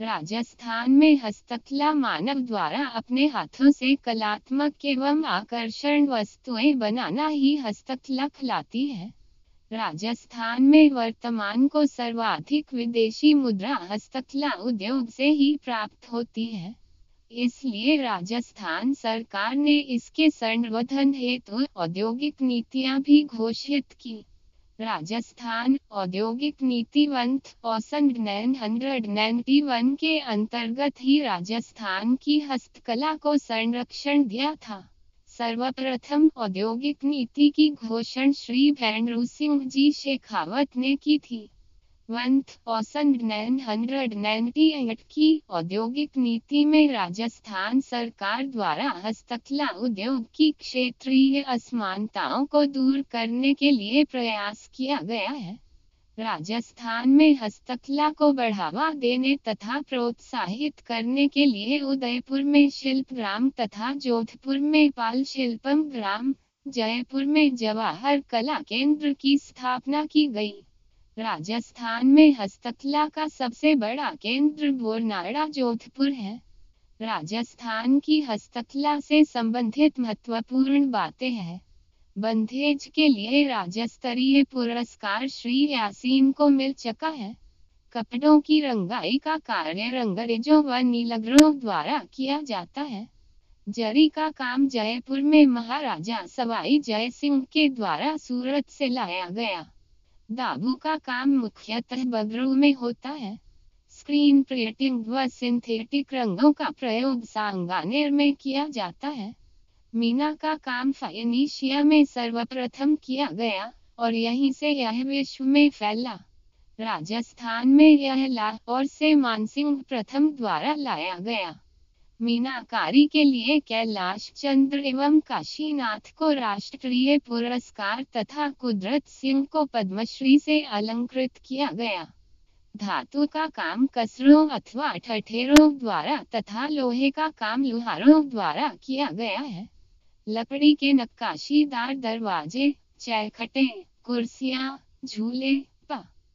राजस्थान में हस्तकला मानव द्वारा अपने हाथों से कलात्मक एवं आकर्षण वस्तुएँ बनाना ही हस्तकला खिलाती है। राजस्थान में वर्तमान को सर्वाधिक विदेशी मुद्रा हस्तकला उद्योग से ही प्राप्त होती है। इसलिए राजस्थान सरकार ने इसके संवर्धन हेतु औद्योगिक नीतियाँ भी घोषित की। राजस्थान औद्योगिक नीति हंड्रेड औसन वन के अंतर्गत ही राजस्थान की हस्तकला को संरक्षण दिया था। सर्वप्रथम औद्योगिक नीति की घोषणा श्री भैंडरू सिंह जी शेखावत ने की थी। वंथ औसन की औद्योगिक नीति में राजस्थान सरकार द्वारा हस्तकला उद्योग की क्षेत्रीय असमानताओं को दूर करने के लिए प्रयास किया गया है। राजस्थान में हस्तकला को बढ़ावा देने तथा प्रोत्साहित करने के लिए उदयपुर में शिल्प ग्राम तथा जोधपुर में पाल शिल्पम ग्राम, जयपुर में जवाहर कला केंद्र की स्थापना की गई। राजस्थान में हस्तकला का सबसे बड़ा केंद्र बोरनाड़ा जोधपुर है। राजस्थान की हस्तकला से संबंधित महत्वपूर्ण बातें हैं। बंधेज के लिए राज्य स्तरीय पुरस्कार श्री यासीन को मिल चुका है। कपड़ों की रंगाई का कार्य रंगरेजों व नीलगरों द्वारा किया जाता है। जरी का काम जयपुर में महाराजा सवाई जय सिंह के द्वारा सूरत से लाया गया। दाबू का काम मुख्यतः बगरू में होता है। स्क्रीन प्रिंटिंग व सिंथेटिक रंगों का प्रयोग सांगानेर में किया जाता है। मीना का काम फाइनिशिया में सर्वप्रथम किया गया, और यहीं से यह विश्व में फैला। राजस्थान में यह लाहौर से मानसिंह प्रथम द्वारा लाया गया। मीनाकारी के लिए कैलाश चंद्र एवं काशीनाथ को राष्ट्रीय पुरस्कार तथा कुदरत सिंह को पद्मश्री से अलंकृत किया गया। धातु का काम कसरों अथवा ठठेरों द्वारा तथा लोहे का काम लुहारों द्वारा किया गया है। लकड़ी के नक्काशीदार दरवाजे, चैखटे, कुर्सियाँ, झूले